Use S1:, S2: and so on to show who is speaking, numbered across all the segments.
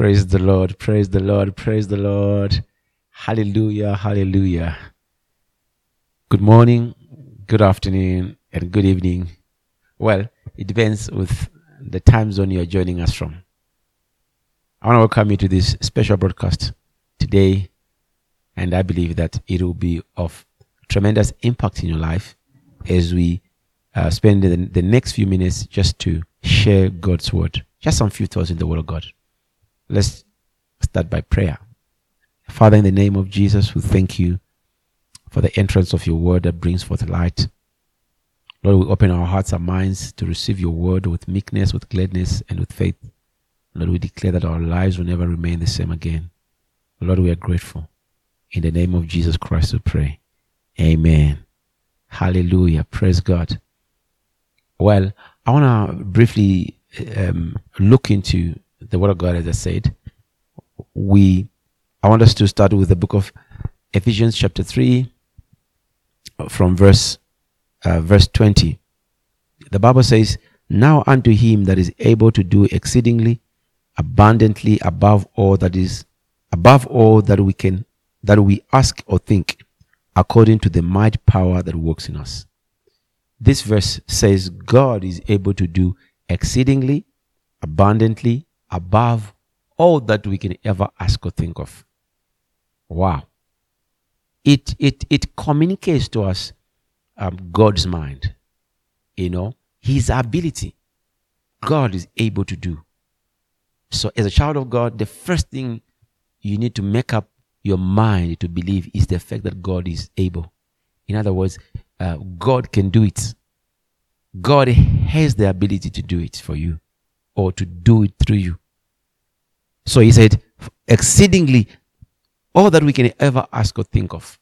S1: Praise the Lord, praise the Lord, praise the Lord. Hallelujah, hallelujah. Good morning, good afternoon, and good evening. Well, it depends with the time zone you're joining us from. I want to welcome you to this special broadcast today, and I believe that it will be of tremendous impact in your life as we uh, spend the, the next few minutes just to share God's word. Just some few thoughts in the word of God. Let's start by prayer. Father, in the name of Jesus, we thank you for the entrance of your word that brings forth light. Lord, we open our hearts and minds to receive your word with meekness, with gladness, and with faith. Lord, we declare that our lives will never remain the same again. Lord, we are grateful. In the name of Jesus Christ, we pray. Amen. Hallelujah. Praise God. Well, I want to briefly um, look into the word of God, as I said, we I want us to start with the book of Ephesians, chapter three, from verse uh, verse twenty. The Bible says, "Now unto him that is able to do exceedingly abundantly above all that is above all that we can that we ask or think, according to the might power that works in us." This verse says God is able to do exceedingly abundantly above all that we can ever ask or think of. Wow. It, it, it communicates to us um, God's mind, you know, His ability. God is able to do. So, as a child of God, the first thing you need to make up your mind to believe is the fact that God is able. In other words, uh, God can do it. God has the ability to do it for you or to do it through you. So he said, exceedingly all that we can ever ask or think of.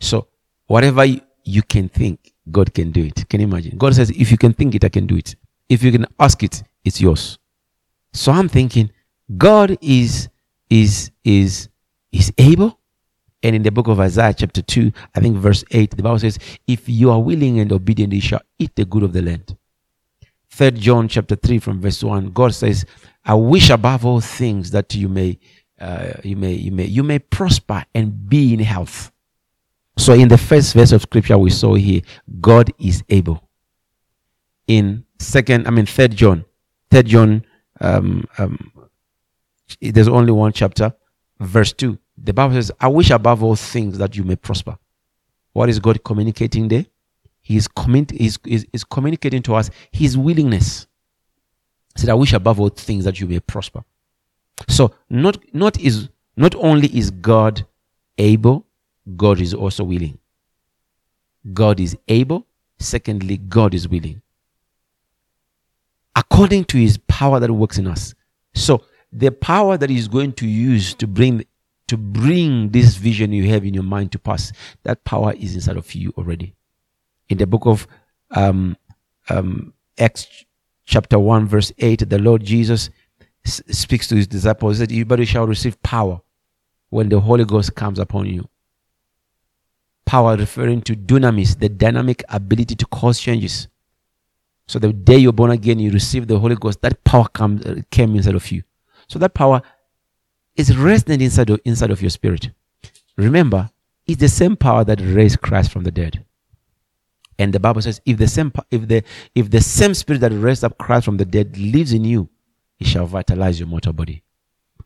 S1: So whatever you can think, God can do it. Can you imagine? God says, if you can think it, I can do it. If you can ask it, it's yours. So I'm thinking, God is is is is able. And in the book of Isaiah, chapter 2, I think verse 8, the Bible says, If you are willing and obedient, you shall eat the good of the land. Third John chapter 3 from verse 1, God says, I wish above all things that you may uh, you may you may you may prosper and be in health. So in the first verse of scripture we saw here, God is able. In second, I mean third John, third John, um, um, there's only one chapter, verse two. The Bible says, "I wish above all things that you may prosper." What is God communicating there? He is, commun- is, is, is communicating to us His willingness. He said, "I wish above all things that you may prosper." So not not is not only is God able, God is also willing. God is able. Secondly, God is willing. According to his power that works in us. So the power that he's going to use to bring to bring this vision you have in your mind to pass, that power is inside of you already. In the book of um, um, Acts chapter 1 verse 8, the Lord Jesus speaks to his disciples, he said, You shall receive power when the Holy Ghost comes upon you. Power referring to dunamis, the dynamic ability to cause changes. So the day you're born again, you receive the Holy Ghost, that power comes, uh, came inside of you. So that power is resting inside of, inside of your spirit. Remember, it's the same power that raised Christ from the dead. And the Bible says, if the same, if the, if the same spirit that raised up Christ from the dead lives in you, it shall vitalize your mortal body.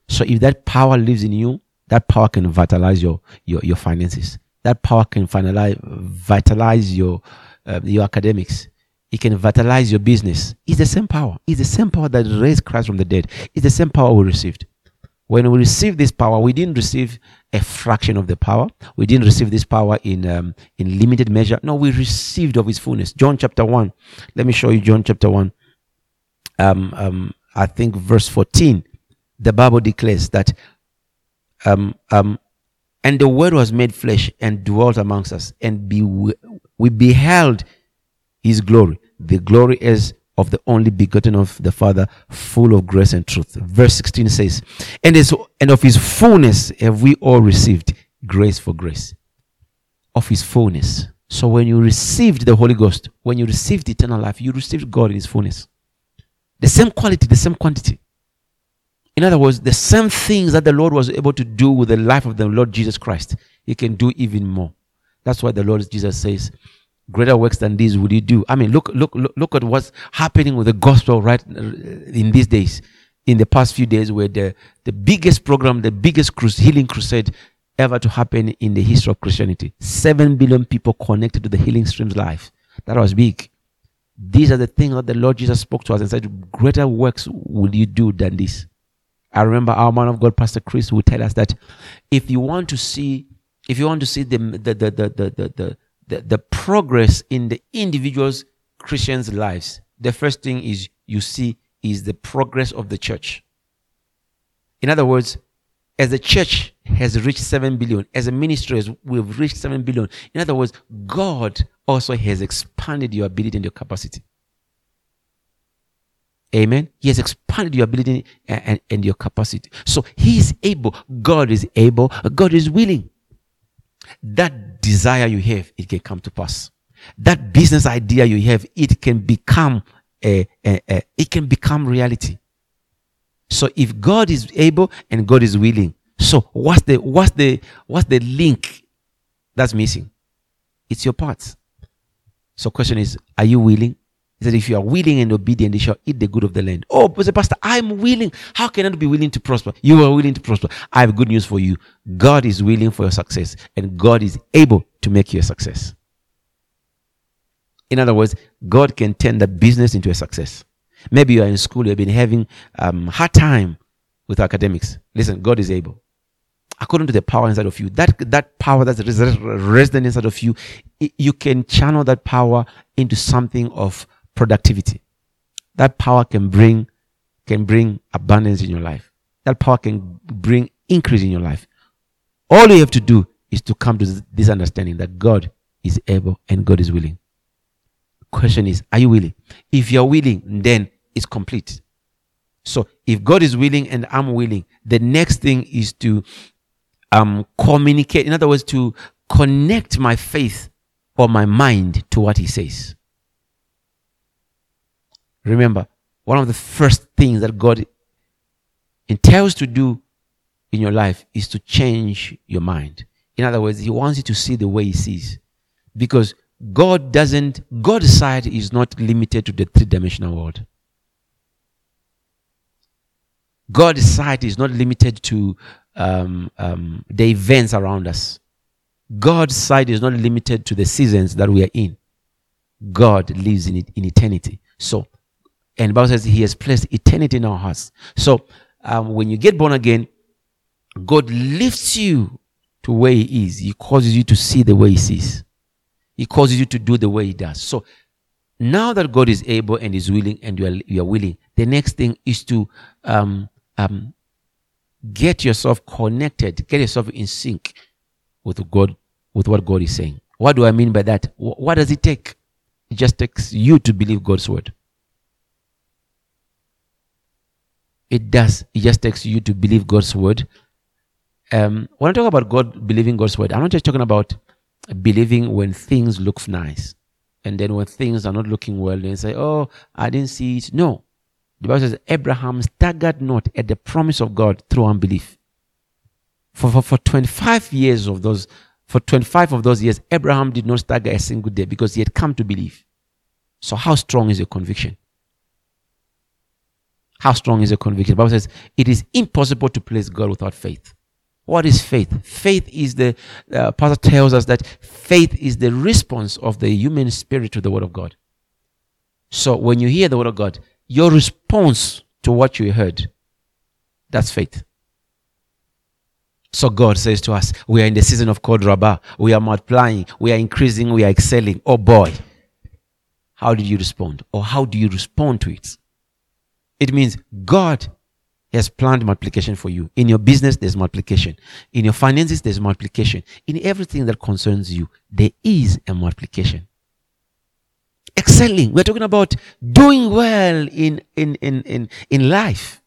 S1: So if that power lives in you, that power can vitalize your your, your finances. That power can finalize, vitalize your uh, your academics. It can vitalize your business. It's the same power. It's the same power that raised Christ from the dead. It's the same power we received. When we received this power, we didn't receive a fraction of the power. We didn't receive this power in um, in limited measure. No, we received of His fullness. John chapter one. Let me show you John chapter one. Um, um, I think verse 14, the Bible declares that, um, um, and the word was made flesh and dwelt amongst us, and be, we beheld his glory. The glory is of the only begotten of the Father, full of grace and truth. Verse 16 says, and, his, and of his fullness have we all received grace for grace. Of his fullness. So when you received the Holy Ghost, when you received eternal life, you received God in his fullness. The same quality, the same quantity. In other words, the same things that the Lord was able to do with the life of the Lord Jesus Christ, He can do even more. That's why the Lord Jesus says, Greater works than these would you do. I mean, look, look, look, look at what's happening with the gospel right uh, in these days. In the past few days, where the, the biggest program, the biggest healing crusade ever to happen in the history of Christianity. Seven billion people connected to the healing streams live. That was big. These are the things that the Lord Jesus spoke to us and said, Greater works will you do than this. I remember our man of God, Pastor Chris, would tell us that if you want to see, if you want to see the the the the the the, the, the progress in the individual's Christians' lives, the first thing is you see is the progress of the church. In other words, as the church has reached 7 billion, as a ministry, as we've reached 7 billion, in other words, God also has expanded your ability and your capacity. Amen. He has expanded your ability and, and, and, your capacity. So he is able. God is able. God is willing. That desire you have, it can come to pass. That business idea you have, it can become a, a, a it can become reality. So if God is able and God is willing, so what's the what's the what's the link that's missing? It's your part. So question is, are you willing? Said, if you are willing and obedient, they shall eat the good of the land. Oh, but the pastor, I'm willing. How can I be willing to prosper? You are willing to prosper. I have good news for you. God is willing for your success and God is able to make you a success. In other words, God can turn the business into a success. Maybe you are in school, you've been having um, hard time with academics. Listen, God is able. According to the power inside of you, that that power that's resident inside of you, you can channel that power into something of productivity. That power can bring can bring abundance in your life. That power can bring increase in your life. All you have to do is to come to this understanding that God is able and God is willing. Question is, are you willing? If you're willing, then it's complete. So if God is willing and I'm willing, the next thing is to um, communicate. In other words, to connect my faith or my mind to what He says. Remember, one of the first things that God entails to do in your life is to change your mind. In other words, He wants you to see the way He sees. Because God doesn't, God's sight is not limited to the three dimensional world. God's sight is not limited to um, um, the events around us. God's sight is not limited to the seasons that we are in. God lives in it in eternity. So and the Bible says He has placed eternity in our hearts. So um, when you get born again, God lifts you to where He is. He causes you to see the way He sees. He causes you to do the way He does. So now that God is able and is willing, and you are, you are willing, the next thing is to um, um, get yourself connected, get yourself in sync with God, with what God is saying. What do I mean by that? What does it take? It just takes you to believe God's word. It does. It just takes you to believe God's word. Um, when I talk about God believing God's word, I'm not just talking about believing when things look nice, and then when things are not looking well, then say, "Oh, I didn't see it." No, the Bible says Abraham staggered not at the promise of God through unbelief. For, for, for 25 years of those, for 25 of those years, Abraham did not stagger a single day because he had come to believe. So how strong is your conviction? How strong is your conviction? The Bible says it is impossible to please God without faith. What is faith? Faith is the, uh, Pastor tells us that faith is the response of the human spirit to the Word of God. So when you hear the Word of God, your response to what you heard, that's faith. So God says to us, we are in the season of Kod Rabbah. We are multiplying, we are increasing, we are excelling. Oh boy. How did you respond? Or how do you respond to it? It means God has planned multiplication for you. In your business, there's multiplication. In your finances, there's multiplication. In everything that concerns you, there is a multiplication. Excelling. We're talking about doing well in, in, in, in, in life.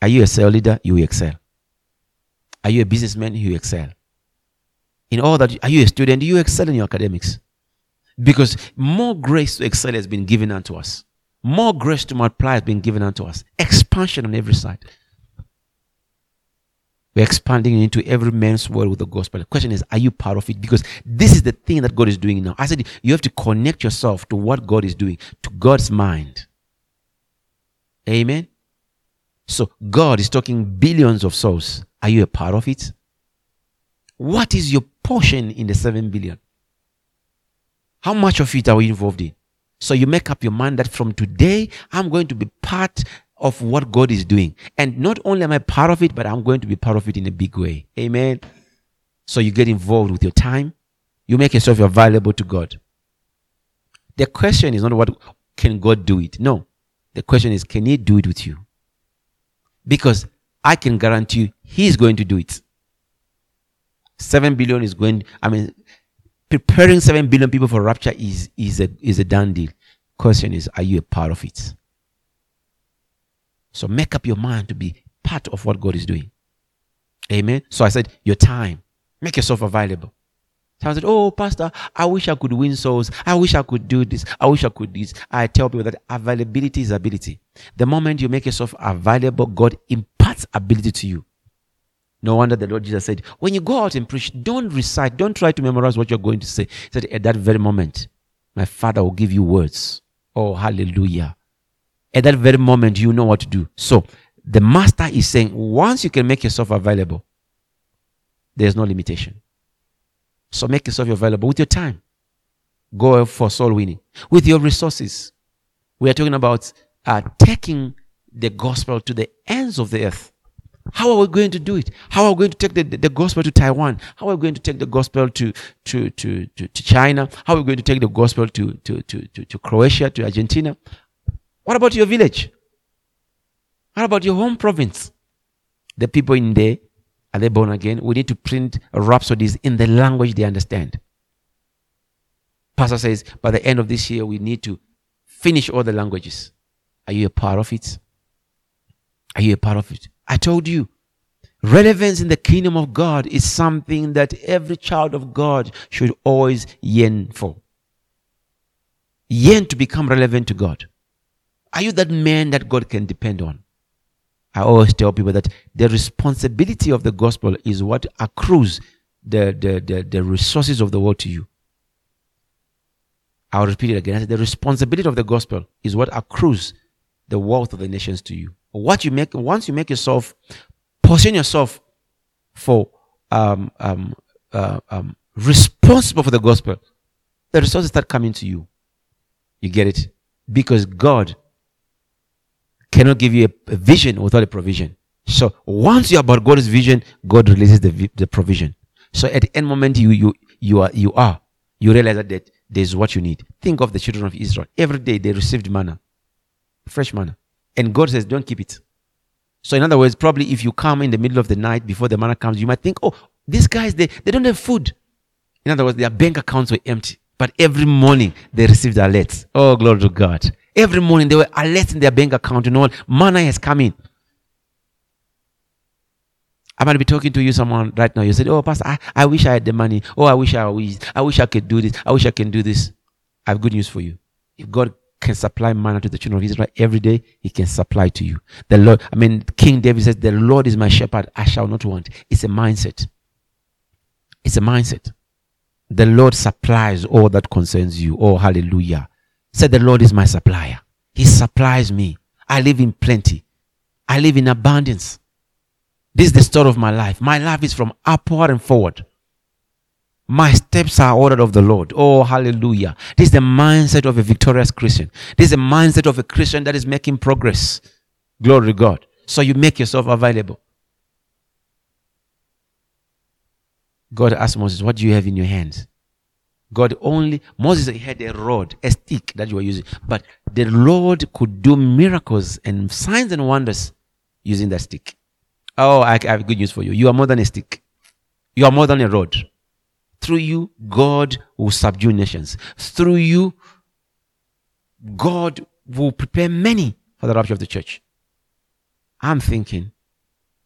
S1: Are you a cell leader? You excel. Are you a businessman? You excel. In all that, are you a student? You excel in your academics. Because more grace to excel has been given unto us. More grace to multiply has been given unto us. Expansion on every side. We're expanding into every man's world with the gospel. The question is, are you part of it? Because this is the thing that God is doing now. I said you have to connect yourself to what God is doing, to God's mind. Amen. So God is talking billions of souls. Are you a part of it? What is your portion in the seven billion? How much of it are we involved in? So you make up your mind that from today, I'm going to be part of what God is doing. And not only am I part of it, but I'm going to be part of it in a big way. Amen. So you get involved with your time. You make yourself available to God. The question is not what can God do it? No. The question is, can He do it with you? Because I can guarantee you, He's going to do it. Seven billion is going, I mean, preparing seven billion people for rapture is, is a, is a done deal. Question is, are you a part of it? So make up your mind to be part of what God is doing. Amen. So I said, your time, make yourself available. So I said, Oh, Pastor, I wish I could win souls. I wish I could do this. I wish I could do this. I tell people that availability is ability. The moment you make yourself available, God imparts ability to you. No wonder the Lord Jesus said, When you go out and preach, don't recite, don't try to memorize what you're going to say. He said, At that very moment, my Father will give you words. Oh, hallelujah. At that very moment, you know what to do. So, the Master is saying, once you can make yourself available, there's no limitation. So make yourself available with your time. Go for soul winning. With your resources. We are talking about uh, taking the gospel to the ends of the earth. How are we going to do it? How are we going to take the, the, the, gospel to Taiwan? How are we going to take the gospel to, to, to, to, to China? How are we going to take the gospel to, to, to, to, to Croatia, to Argentina? What about your village? What about your home province? The people in there are they born again? We need to print rhapsodies in the language they understand. Pastor says, by the end of this year, we need to finish all the languages. Are you a part of it? Are you a part of it? I told you, relevance in the kingdom of God is something that every child of God should always yearn for. Yearn to become relevant to God. Are you that man that God can depend on? I always tell people that the responsibility of the gospel is what accrues the, the, the, the resources of the world to you. I'll repeat it again. The responsibility of the gospel is what accrues the wealth of the nations to you. What you make, once you make yourself, position yourself for um, um, uh, um, responsible for the gospel, the resources start coming to you. You get it? Because God cannot give you a, a vision without a provision. So once you're about God's vision, God releases the, the provision. So at the end moment you, you, you are, you are, you realize that there's what you need. Think of the children of Israel. Every day they received manna, fresh manna. And God says, don't keep it. So in other words, probably if you come in the middle of the night before the manna comes, you might think, oh, these guys, they, they don't have food. In other words, their bank accounts were empty. But every morning they received alerts. Oh, glory to God. Every morning they were alerts in their bank account. You know what? Money has come in. I might be talking to you, someone right now. You said, "Oh, Pastor, I, I wish I had the money. Oh, I wish I wish I wish I could do this. I wish I can do this." I have good news for you. If God can supply manna to the children of Israel every day, He can supply to you. The Lord, I mean, King David says, "The Lord is my shepherd; I shall not want." It's a mindset. It's a mindset. The Lord supplies all that concerns you. Oh, hallelujah. Said the Lord is my supplier. He supplies me. I live in plenty. I live in abundance. This is the story of my life. My life is from upward and forward. My steps are ordered of the Lord. Oh, hallelujah. This is the mindset of a victorious Christian. This is the mindset of a Christian that is making progress. Glory to God. So you make yourself available. God asked Moses, What do you have in your hands? God only, Moses had a rod, a stick that you were using, but the Lord could do miracles and signs and wonders using that stick. Oh, I, I have good news for you. You are more than a stick. You are more than a rod. Through you, God will subdue nations. Through you, God will prepare many for the rapture of the church. I'm thinking,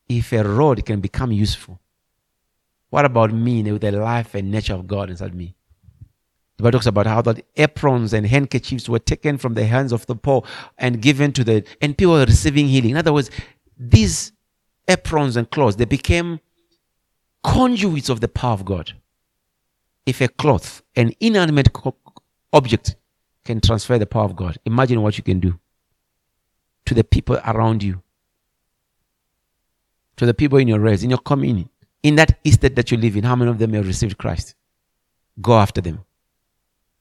S1: if a rod can become useful, what about me with the life and nature of God inside me? The Bible talks about how the aprons and handkerchiefs were taken from the hands of the poor and given to the, and people were receiving healing. In other words, these aprons and clothes, They became conduits of the power of God. If a cloth, an inanimate object, can transfer the power of God, imagine what you can do to the people around you, to the people in your race, in your community, in that estate that you live in. How many of them have received Christ? Go after them.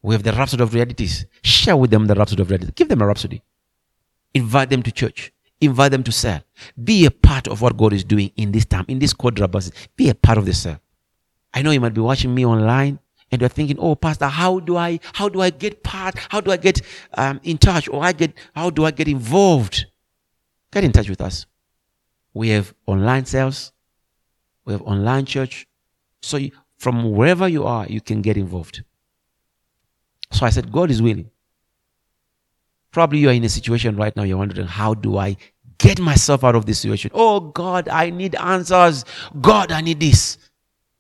S1: We have the rhapsody of realities. Share with them the rhapsody of realities. Give them a rhapsody. Invite them to church. Invite them to cell. Be a part of what God is doing in this time, in this quadruple. Be a part of the cell. I know you might be watching me online and you're thinking, oh, Pastor, how do I, how do I get part? How do I get um, in touch? Or I get, how do I get involved? Get in touch with us. We have online cells. We have online church. So you, from wherever you are, you can get involved. So I said, God is willing. Probably you are in a situation right now, you're wondering, how do I get myself out of this situation? Oh God, I need answers. God, I need this.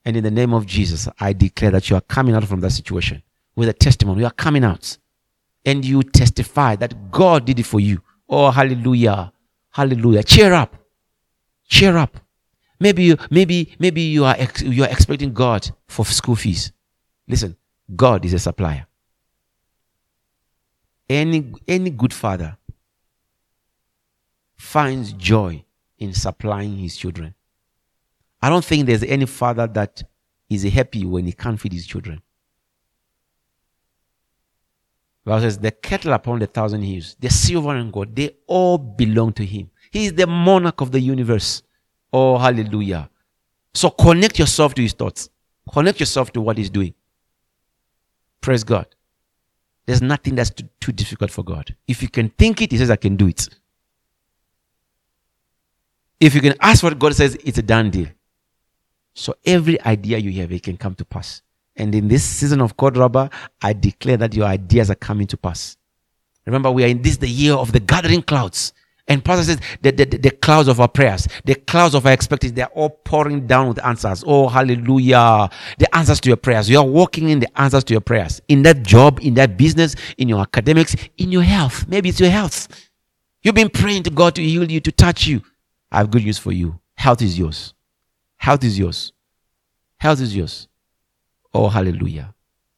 S1: And in the name of Jesus, I declare that you are coming out from that situation with a testimony. You are coming out. And you testify that God did it for you. Oh, hallelujah. Hallelujah. Cheer up. Cheer up. Maybe you, maybe, maybe you are, ex- you are expecting God for school fees. Listen, God is a supplier. Any, any good father finds joy in supplying his children. I don't think there's any father that is happy when he can't feed his children. The says, the cattle upon the thousand hills, the silver and gold, they all belong to him. He is the monarch of the universe. Oh, hallelujah. So connect yourself to his thoughts. Connect yourself to what he's doing. Praise God. There's nothing that's too, too difficult for God. If you can think it, He says, I can do it. If you can ask what God says, it's a done deal. So every idea you have, it can come to pass. And in this season of Kod Rabbah, I declare that your ideas are coming to pass. Remember, we are in this the year of the gathering clouds. And Pastor says the, the, the clouds of our prayers, the clouds of our expectations, they're all pouring down with answers. Oh, hallelujah. The answers to your prayers. You are walking in the answers to your prayers. In that job, in that business, in your academics, in your health. Maybe it's your health. You've been praying to God to heal you, to touch you. I have good news for you. Health is yours. Health is yours. Health is yours. Oh, hallelujah.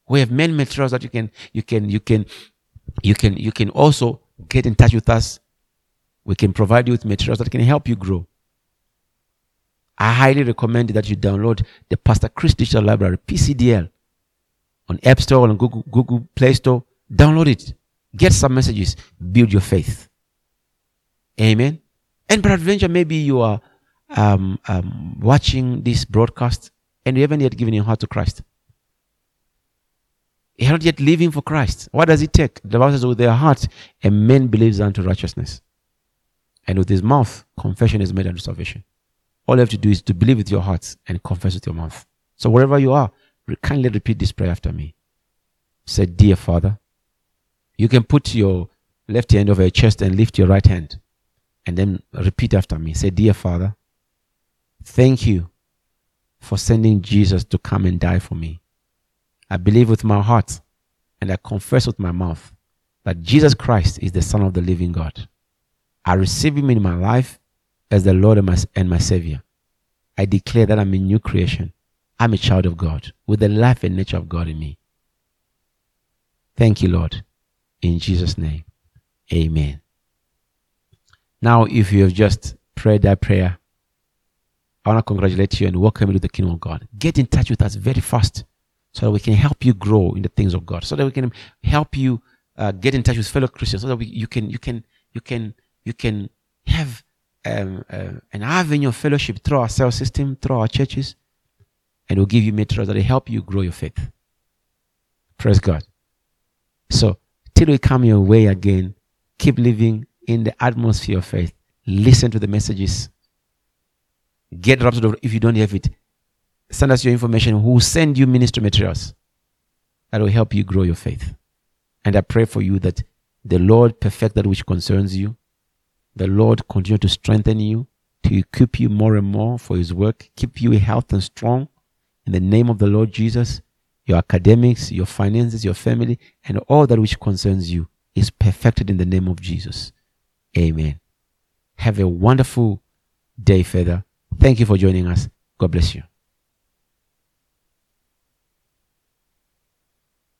S1: We have many materials that you can, you can, you can, you can, you can also get in touch with us we can provide you with materials that can help you grow. I highly recommend that you download the Pastor Chris Digital Library, PCDL, on App Store or on Google, Google Play Store. Download it. Get some messages. Build your faith. Amen. And peradventure, maybe you are um, um, watching this broadcast and you haven't yet given your heart to Christ. You're not yet living for Christ. What does it take? The Bible says, with their heart, a man believes unto righteousness. And with his mouth, confession is made unto salvation. All you have to do is to believe with your heart and confess with your mouth. So wherever you are, kindly repeat this prayer after me. Say, Dear Father, you can put your left hand over your chest and lift your right hand. And then repeat after me. Say, Dear Father, thank you for sending Jesus to come and die for me. I believe with my heart and I confess with my mouth that Jesus Christ is the Son of the living God. I receive Him in my life as the Lord and my, and my Savior. I declare that I'm a new creation. I'm a child of God with the life and nature of God in me. Thank you, Lord. In Jesus' name, amen. Now, if you have just prayed that prayer, I want to congratulate you and welcome you to the kingdom of God. Get in touch with us very fast so that we can help you grow in the things of God, so that we can help you uh, get in touch with fellow Christians, so that we, you can, you can, you can you can have um, uh, an avenue of fellowship through our cell system, through our churches, and we'll give you materials that will help you grow your faith. Praise God. So, till we come your way again, keep living in the atmosphere of faith. Listen to the messages. Get Rhapsody if you don't have it. Send us your information. We'll send you ministry materials that will help you grow your faith. And I pray for you that the Lord perfect that which concerns you the Lord continue to strengthen you, to equip you more and more for His work, keep you healthy and strong. In the name of the Lord Jesus, your academics, your finances, your family, and all that which concerns you is perfected in the name of Jesus. Amen. Have a wonderful day further. Thank you for joining us. God bless you.